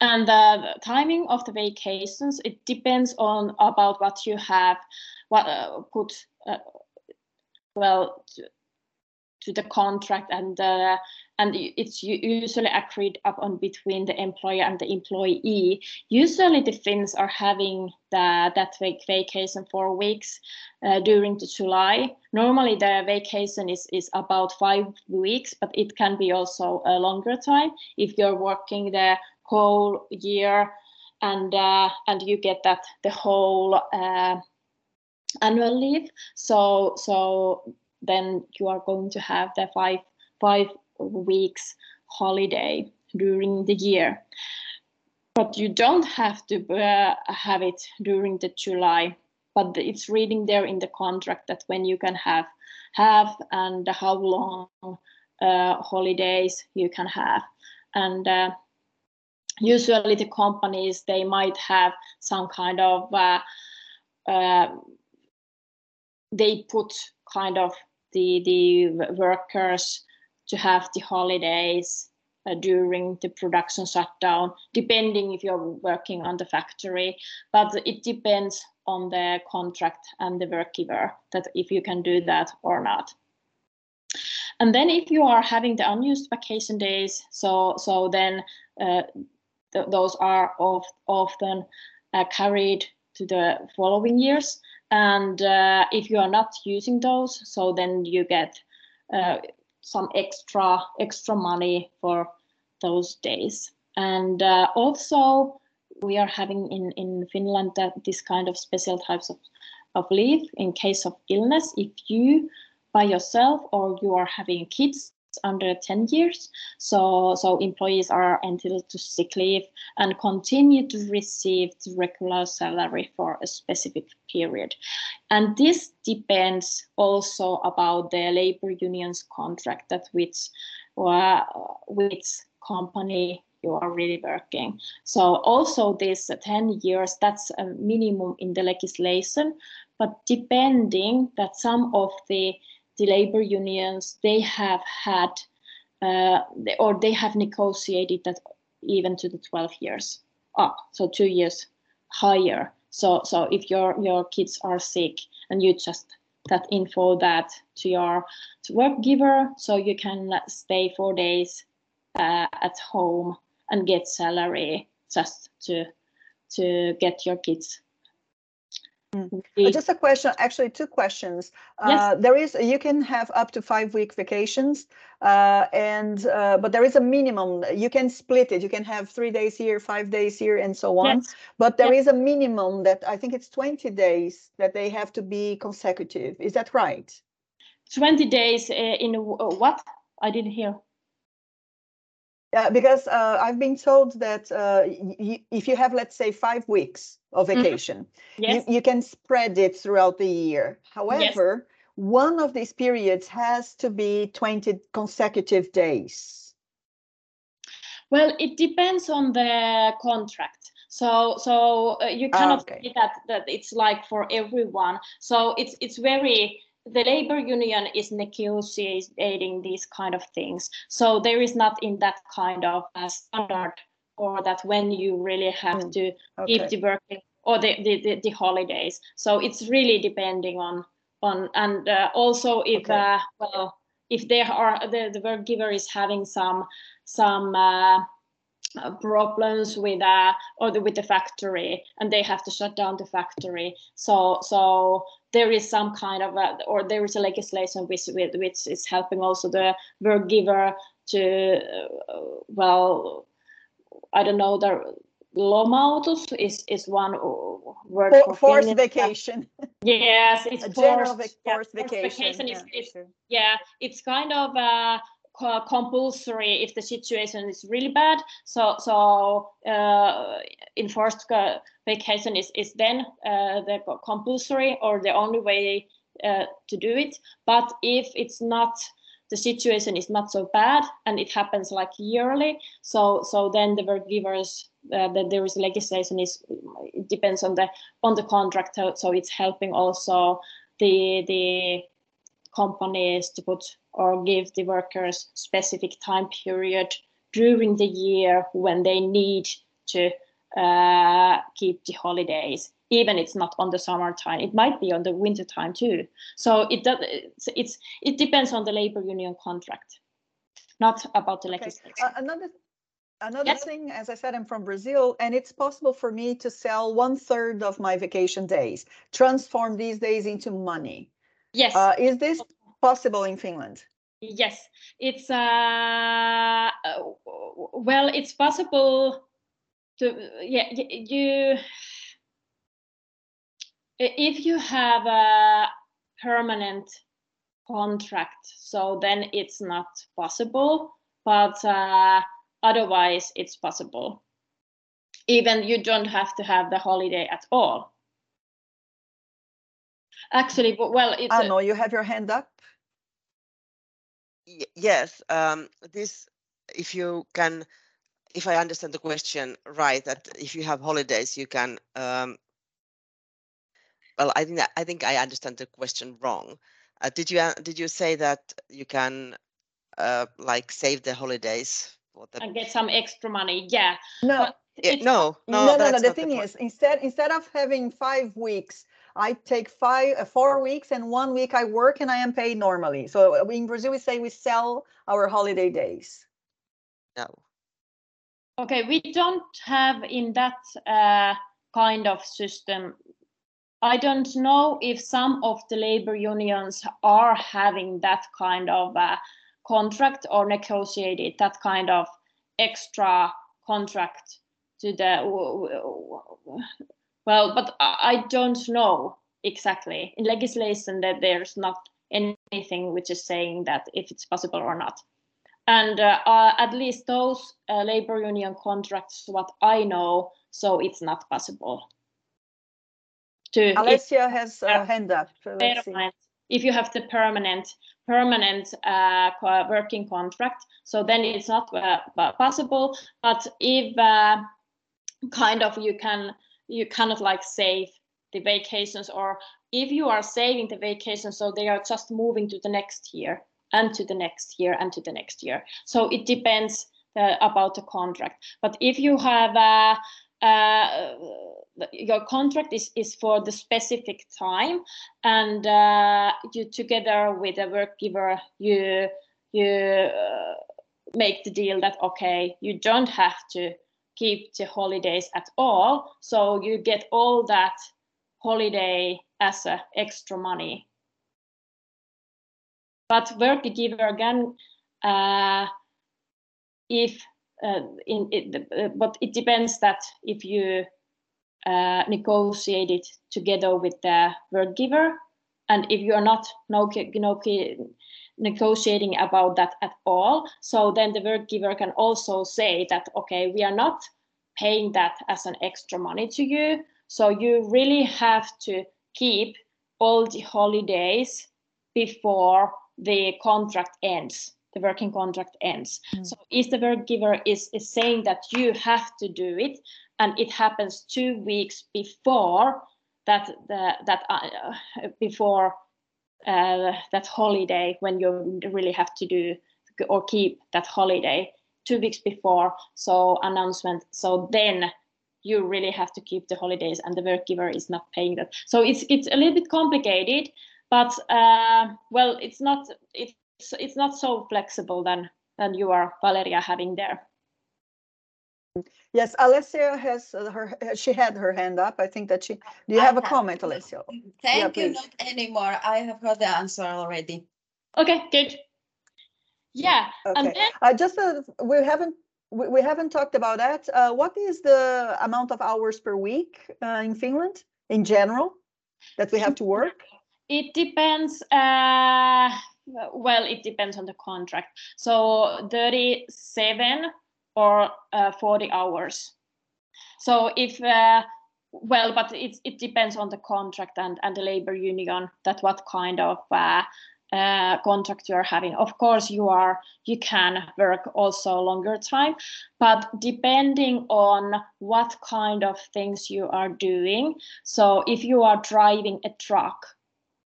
And the timing of the vacations it depends on about what you have, what uh, put well to the contract and uh, and it's usually agreed upon between the employer and the employee. Usually the Finns are having the, that vacation for weeks uh, during the July. Normally the vacation is, is about five weeks, but it can be also a longer time if you're working the whole year and uh, and you get that the whole uh, annual leave. So so then you are going to have the five five weeks holiday during the year. But you don't have to uh, have it during the july. But it's reading there in the contract that when you can have have and how long uh, holidays you can have. And uh, usually the companies they might have some kind of uh, uh, they put kind of the the workers to have the holidays uh, during the production shutdown, depending if you're working on the factory. But it depends on the contract and the work giver that if you can do that or not. And then if you are having the unused vacation days, so so then uh, th those are of, often uh, carried to the following years. And uh, if you are not using those, so then you get uh, some extra extra money for those days. And uh, also, we are having in in Finland that this kind of special types of of leave in case of illness. If you by yourself or you are having kids under 10 years. So, so employees are entitled to sick leave and continue to receive the regular salary for a specific period. And this depends also about the labor union's contract that which, uh, which company you are really working. So also this 10 years, that's a minimum in the legislation, but depending that some of the, the labor unions, they have had, uh, or they have negotiated that even to the 12 years up, so two years higher. So, so if your, your kids are sick and you just that info that to your to work giver so you can stay four days uh, at home and get salary just to to get your kids Mm. Just a question, actually two questions. Yes. Uh, there is, you can have up to five week vacations uh, and, uh, but there is a minimum, you can split it. You can have three days here, five days here and so on. Yes. But there Yes. is a minimum that I think it's 20 days that they have to be consecutive. Is that right? 20 days uh, in uh, what i didn't hear Yeah, because uh, I've been told that uh, if you have, let's say, five weeks of vacation, you, yes you can spread it throughout the year. However, one of these periods has to be 20 consecutive days. well it depends on the contract so so uh, you Ah, cannot okay. say that that it's like for everyone so it's it's very the labor union is negotiating these kind of things so there is not in that kind of a standard or that when you really have Mm, to keep the working or the, the, the, the holidays. So it's really depending on on and uh, also if Okay. uh, well if there are the, the work giver is having some some uh, uh, problems with uh or the, with the factory and they have to shut down the factory so so there is some kind of a, or there is a legislation which which is helping also the work giver to uh, well i don't know the lomautus is is one uh, word For, for forced vacation, yes it's a general forced, vac- yeah, forced vacation. is, yeah, is sure. yeah it's kind of uh, compulsory if the situation is really bad. So so uh, enforced vacation is is then uh, the compulsory or the only way uh, to do it. But if it's not the situation is not so bad and it happens like yearly so so then the work givers uh, that there is legislation is it depends on the on the contract so it's helping also the the companies to put or give the workers specific time period during the year when they need to uh, keep the holidays even it's not on the summertime it might be on the winter time too so it does it's, it's it depends on the labor union contract not about the Okay. legislation Uh, another another Yes. thing, as I said, I'm from Brazil, and it's possible for me to sell one third of my vacation days, transform these days into money. yes Uh, is this possible in Finland? Yes, it's uh, uh, well, it's possible to yeah you if you have a permanent contract, so then it's not possible, but uh, otherwise it's possible. Even you don't have to have the holiday at all. Actually, w- well, it's I a- know you have your hand up. Y- Yes, um, this, if you can, if I understand the question right, that if you have holidays, you can, um, well, I think that, I think I understand the question wrong. Uh, did you, a- did you say that you can, uh, like save the holidays for the, and get some extra money. Yeah. No, But Yeah, no, no, no, no, no. The thing point. is, instead instead of having five weeks, I take five, uh, four weeks, and one week I work and I am paid normally. So uh, in Brazil, we say we sell our holiday days. No. Okay, we don't have in that uh, kind of system. I don't know if some of the labor unions are having that kind of uh, contract or negotiated that kind of extra contract to the well, but I don't know exactly in legislation that there's not anything which is saying that if it's possible or not and uh, uh, at least those uh, labor union contracts what i know so it's not possible to if Alessia has a hand up. so Let's see. if you have the permanent permanent uh, working contract, so then it's not uh, possible. But if uh, kind of you can you kind of like save the vacations or if you are saving the vacation so they are just moving to the next year and to the next year and to the next year. So it depends uh, about the contract. But if you have uh, uh, your contract is, is for the specific time and uh, you together with a work giver you you uh, make the deal that okay you don't have to keep the holidays at all so you get all that holiday as a extra money. But work giver again, uh, if uh, in it, uh, but it depends that if you uh, negotiate it together with the work giver, and if you are not no, no, negotiating about that at all, so then the work giver can also say that okay, we are not paying that as an extra money to you, so you really have to keep all the holidays before the contract ends the working contract ends mm. so if the work giver is, is saying that you have to do it and it happens two weeks before that that uh, before uh, that holiday when you really have to do or keep that holiday two weeks before so announcement. So then you really have to keep the holidays and the work giver is not paying that. So it's it's a little bit complicated but uh, well it's not it's it's not so flexible than than you are valeria having there yes alessia has her she had her hand up i think that she do you have a comment alessia thank yeah, you not anymore i have heard the answer already okay good yeah okay. then, uh, just uh, we haven't we, we haven't talked about that. Uh, what is the amount of hours per week uh, in Finland in general that we have to work? It depends. Uh, well, it depends on the contract. So 37 or uh, 40 hours. So if uh, well, but it it depends on the contract and and the labor union that what kind of uh, uh, contract you are having. Of course, you are you can work also longer time, but depending on what kind of things you are doing. So if you are driving a truck,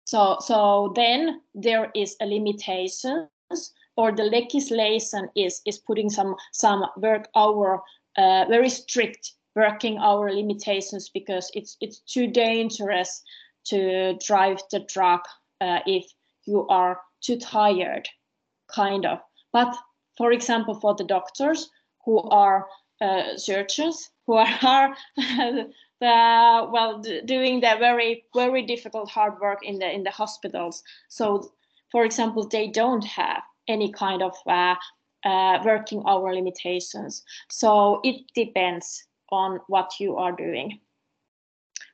so so then there is a limitations or the legislation is is putting some some work hour uh, very strict working hour limitations because it's it's too dangerous to drive the truck uh, if you are too tired, kind of. But for example, for the doctors who are uh, surgeons, who are the, well doing the very very difficult hard work in the in the hospitals. So, for example, they don't have any kind of uh, uh, working hour limitations. So it depends on what you are doing.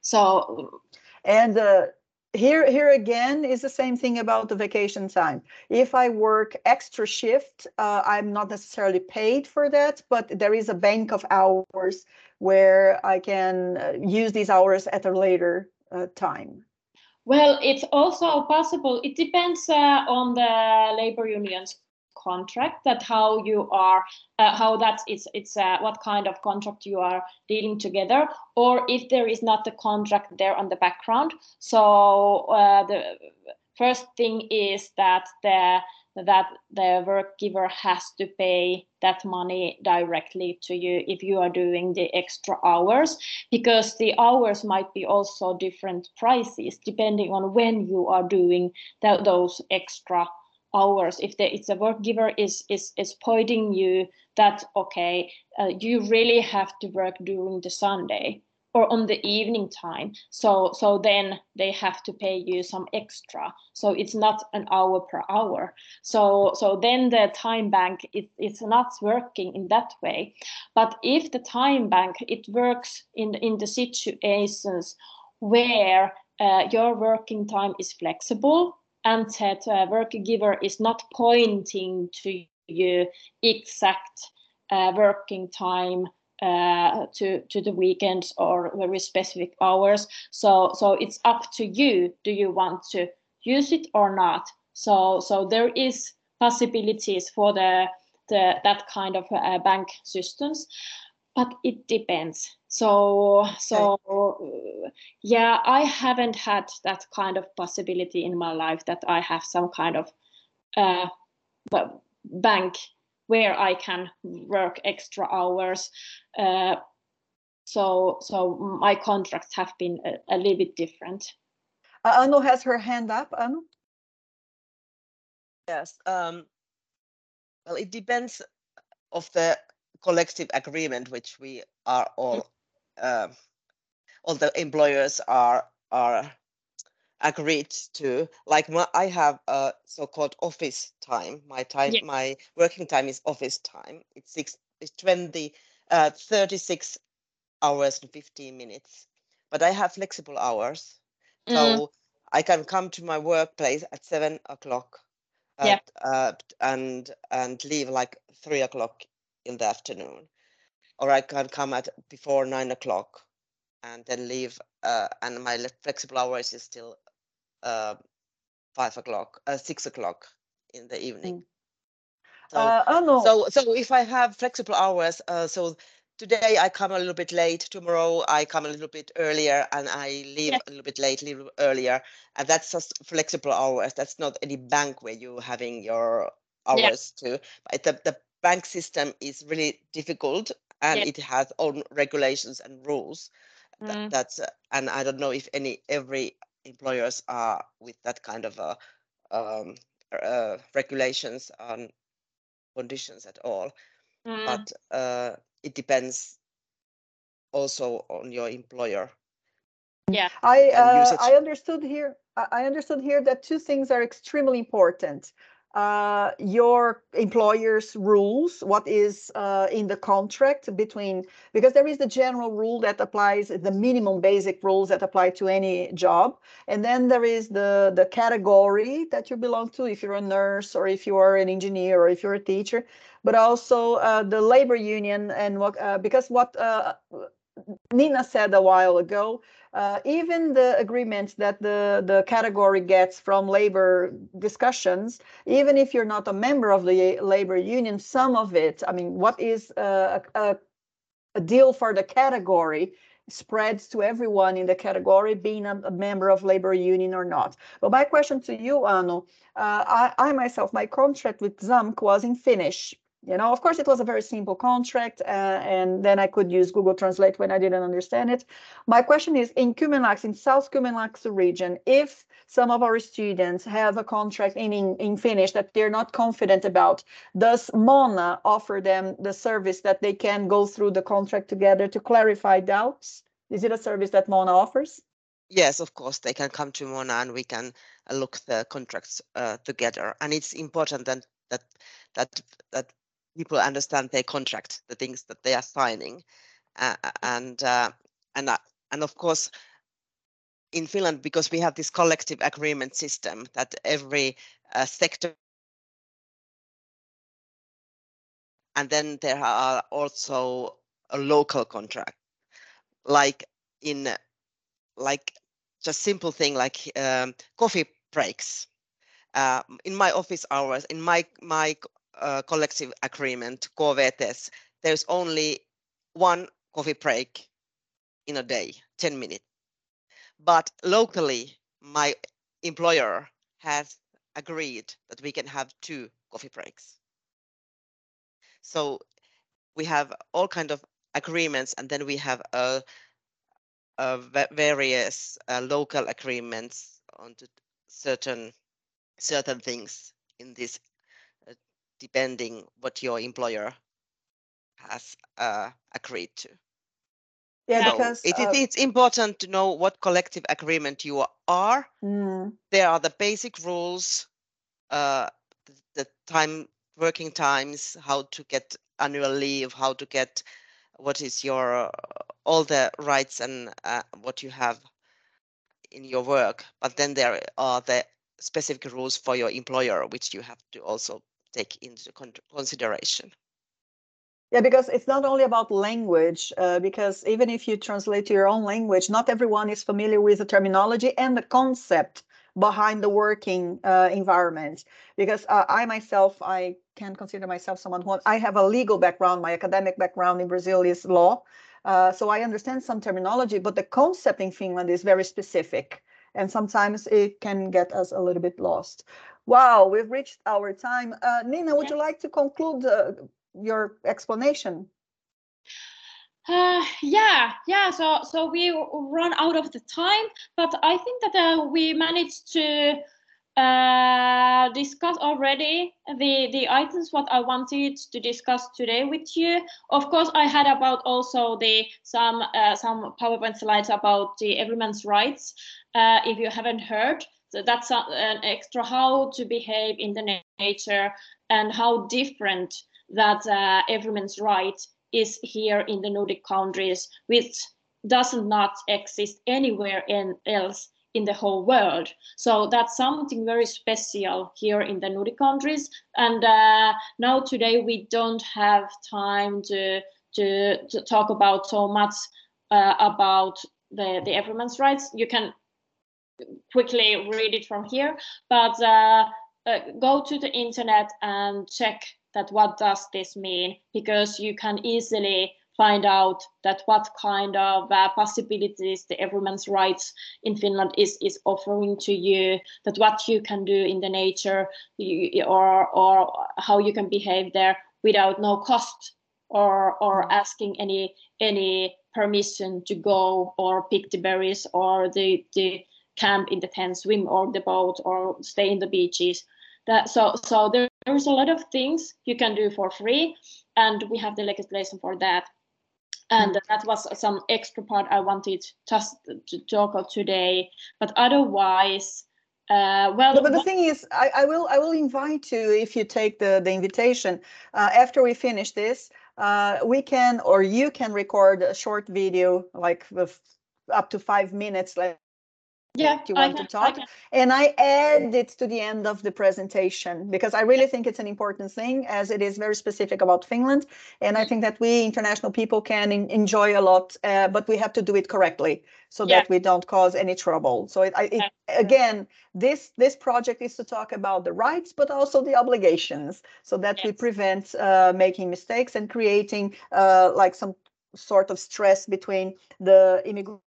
So, and uh, here here again is the same thing about the vacation time if i work extra shift uh, i'm not necessarily paid for that but there is a bank of hours where i can uh, use these hours at a later uh, time well it's also possible. It depends uh, on the labor unions contract that how you are uh, how that is it's uh, what kind of contract you are dealing together or if there is not a contract there on the background. So uh, the first thing is that the that the work giver has to pay that money directly to you if you are doing the extra hours because the hours might be also different prices depending on when you are doing the, those extra hours. If the, it's a work giver is is is pointing you that okay uh, you really have to work during the sunday or on the evening time. So so then they have to pay you some extra. So it's not an hour per hour. So so then the time bank it, it's not working in that way. But if the time bank it works in in the situations where uh, your working time is flexible and that uh, work giver is not pointing to you exact uh, working time uh, to to the weekends or very specific hours. So so it's up to you. Do you want to use it or not. So so there is possibilities for the the that kind of uh, bank systems, but it depends. So so uh, yeah, I haven't had that kind of possibility in my life that I have some kind of uh, bank where I can work extra hours. Uh, so so my contracts have been a, a little bit different. Uh, Anu has her hand up. Anu? Yes. Um, well, it depends of the collective agreement which we are all uh, all the employers are are agreed to. Like my, I have a so-called office time. My time, Yeah. my working time is office time. It's six, it's 20, uh, 36 hours and 15 minutes. But I have flexible hours. Mm. So I can come to my workplace at seven o'clock. Yeah. Uh, and and leave like three o'clock in the afternoon, or I can come at before nine o'clock, and then leave. Uh, and my flexible hours is still uh, five o'clock, uh, six o'clock in the evening. So, Uh, Anu, so so if I have flexible hours, uh, so today I come a little bit late, tomorrow I come a little bit earlier, and I leave Yeah. a little bit late, leave earlier, and that's just flexible hours. That's not any bank where you're having your hours to. But the the bank system is really difficult, and Yeah. it has own regulations and rules. Mm. that's uh, and I don't know if any every employers are with that kind of uh, um, uh, regulations on conditions at all Mm. but uh, it depends also on your employer. Yeah, I uh. I understood here. I I understood here that two things are extremely important. Uh, your employer's rules, what is uh, in the contract between, because there is the general rule that applies, the minimum basic rules that apply to any job, and then there is the the category that you belong to, if you're a nurse or if you are an engineer or if you're a teacher, but also uh, the labor union and what uh, because what uh, Nina said a while ago, uh, even the agreement that the, the category gets from labor discussions, even if you're not a member of the labor union, some of it, I mean, what is uh, a, a, a deal for the category spreads to everyone in the category, being a, a member of labor union or not. But my question to you, Anu, uh, I, I myself, my contract with Xamk was in Finnish. You know, of course, it was a very simple contract, uh, and then I could use Google Translate when I didn't understand it. My question is, in Kymenlaakso, in South Kymenlaakso region, if some of our students have a contract in, in, in Finnish that they're not confident about, does Moona offer them the service that they can go through the contract together to clarify doubts? Is it a service that Moona offers? Yes, of course, they can come to Moona and we can uh, look the contracts uh, together. And it's important that that that that people understand their contract, the things that they are signing, uh, and uh, and uh, and of course. In Finland, because we have this collective agreement system that every uh, sector and then there are also a local contract like in like just simple thing like um, coffee breaks uh, in my office hours in my my uh, collective agreement KVTES, there's only one coffee break in a day 10 minutes. But locally my employer has agreed that we can have two coffee breaks. So we have all kind of agreements and then we have a, a various uh, local agreements on certain certain things in this depending what your employer has uh, agreed to. Yeah, so because it, it, uh, it's important to know what collective agreement you are. Mm, there are the basic rules uh, the, the time working times how to get annual leave how to get what is your uh, all the rights and uh, what you have in your work. But then there are the specific rules for your employer which you have to also take into consideration Yeah, because it's not only about language, uh, because even if you translate to your own language, not everyone is familiar with the terminology and the concept behind the working uh, environment. Because uh, I myself, I can consider myself someone who I have a legal background. My academic background in Brazil is law, uh, so I understand some terminology, but the concept in Finland is very specific, and sometimes it can get us a little bit lost. Wow, we've reached our time. Uh, Nina, would Yeah. you like to conclude uh, your explanation? Uh, yeah, yeah. So so we run out of the time, but I think that uh, we managed to uh, discuss already the the items what I wanted to discuss today with you. Of course, I had about also the some uh, some PowerPoint slides about the everyman's rights. Uh, if you haven't heard, so that's a, an extra how to behave in the nature and how different that uh, right is here in the Nordic countries, which does not exist anywhere in, else in the whole world. So that's something very special here in the Nordic countries. And uh, now today we don't have time to to, to talk about so much uh, about the the everyman's rights. You can quickly read it from here, but uh, uh, go to the internet and check that what does this mean because you can easily find out that what kind of uh, possibilities the everyman's rights in Finland is is offering to you that what you can do in the nature you, or or how you can behave there without no cost or or asking any any permission to go or pick the berries or the the camp in the tent swim or the boat or stay in the beaches that so so there, there's a lot of things you can do for free and we have the legislation for that and that was some extra part i wanted just to talk of today but otherwise uh, well No, but the thing is, I, I will I will invite you if you take the the invitation uh, after we finish this. Uh, we can or you can record a short video like with up to five minutes, like yeah do you want to can- I talk? can- and I add it to the end of the presentation because I really think it's an important thing as it is very specific about Finland. And I think that we international people can en- enjoy a lot, uh, but we have to do it correctly so Yeah. that we don't cause any trouble. So it, I, it, again, this this project is to talk about the rights, but also the obligations so that we prevent uh, making mistakes and creating uh, like some sort of stress between the immigrant.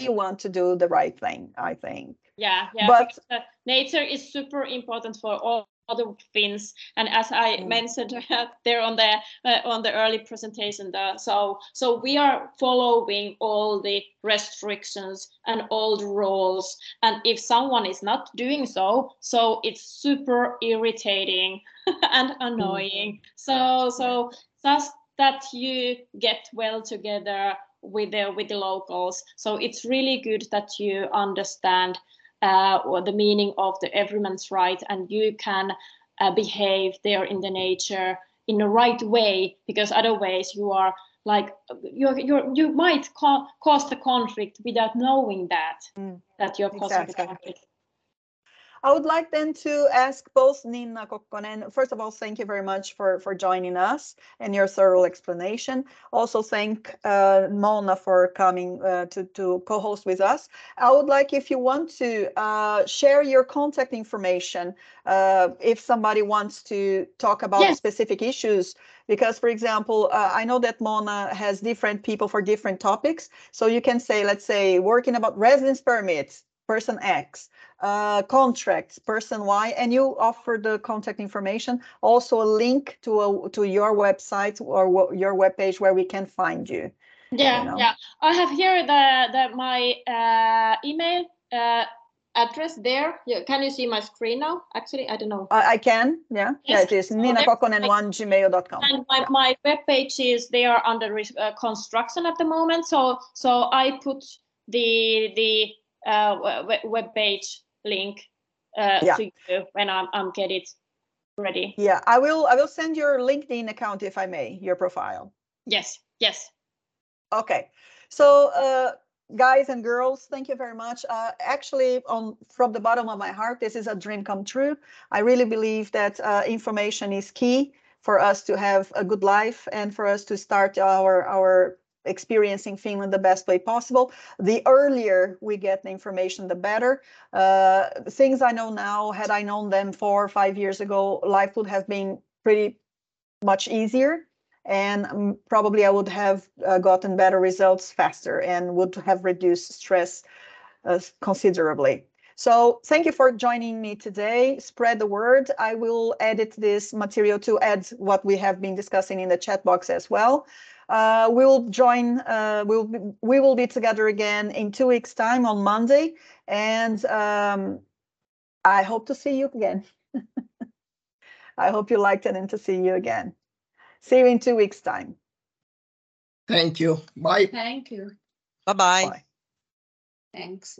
You want to do the right thing, I think. yeah yeah But- because, uh, nature is super important for all other Finns and as I Mm. mentioned there on the uh, on the early presentation the, so so we are following all the restrictions and all the rules and if someone is not doing so so it's super irritating and annoying so so just that you get well together with the with the locals. So it's really good that you understand uh, the meaning of the everyman's right and you can uh, behave there in the nature in the right way because otherwise you are like you you you might ca- cause the conflict without knowing that Mm, that you're causing the conflict I would like then to ask both Nina Kokkonen, first of all, thank you very much for, for joining us and your thorough explanation. Also thank uh, Moona for coming uh, to, to co-host with us. I would like if you want to uh, share your contact information uh, if somebody wants to talk about Yes. specific issues. Because, for example, uh, I know that Moona has different people for different topics. So you can say, let's say, working about residence permits, person X uh, contracts, person Y, and you offer the contact information, also a link to a, to your website or your webpage where we can find you. yeah know? yeah i have here the, the my uh, email uh, address there yeah, can you see my screen now actually i don't know I, I can, yeah, yeah, Yes, it is so Nina that's Kokkonen one gmail.com. and my, Yeah. my web pages they are under uh, construction at the moment so so i put the the uh, web, page link uh, Yeah. to you when i'm, I'm get it ready Yeah, I will, I will send your LinkedIn account if I may, your profile. yes yes Okay, so uh, guys and girls, thank you very much. Uh, actually, on from the bottom of my heart, this is a dream come true. I really believe that uh, information is key for us to have a good life and for us to start our our experiencing Finland the best way possible. The earlier we get the information, the better. Uh, things I know now, had I known them four or five years ago, life would have been pretty much easier. And um, probably I would have uh, gotten better results faster and would have reduced stress uh, considerably. So thank you for joining me today. Spread the word. I will edit this material to add what we have been discussing in the chat box as well. Uh, we will join, uh, we'll be, we will be together again in two weeks time on Monday. And um, I hope to see you again. I hope you liked it and to see you again. See you in two weeks time. Thank you. Bye. Thank you. Bye-bye. Bye. Thanks.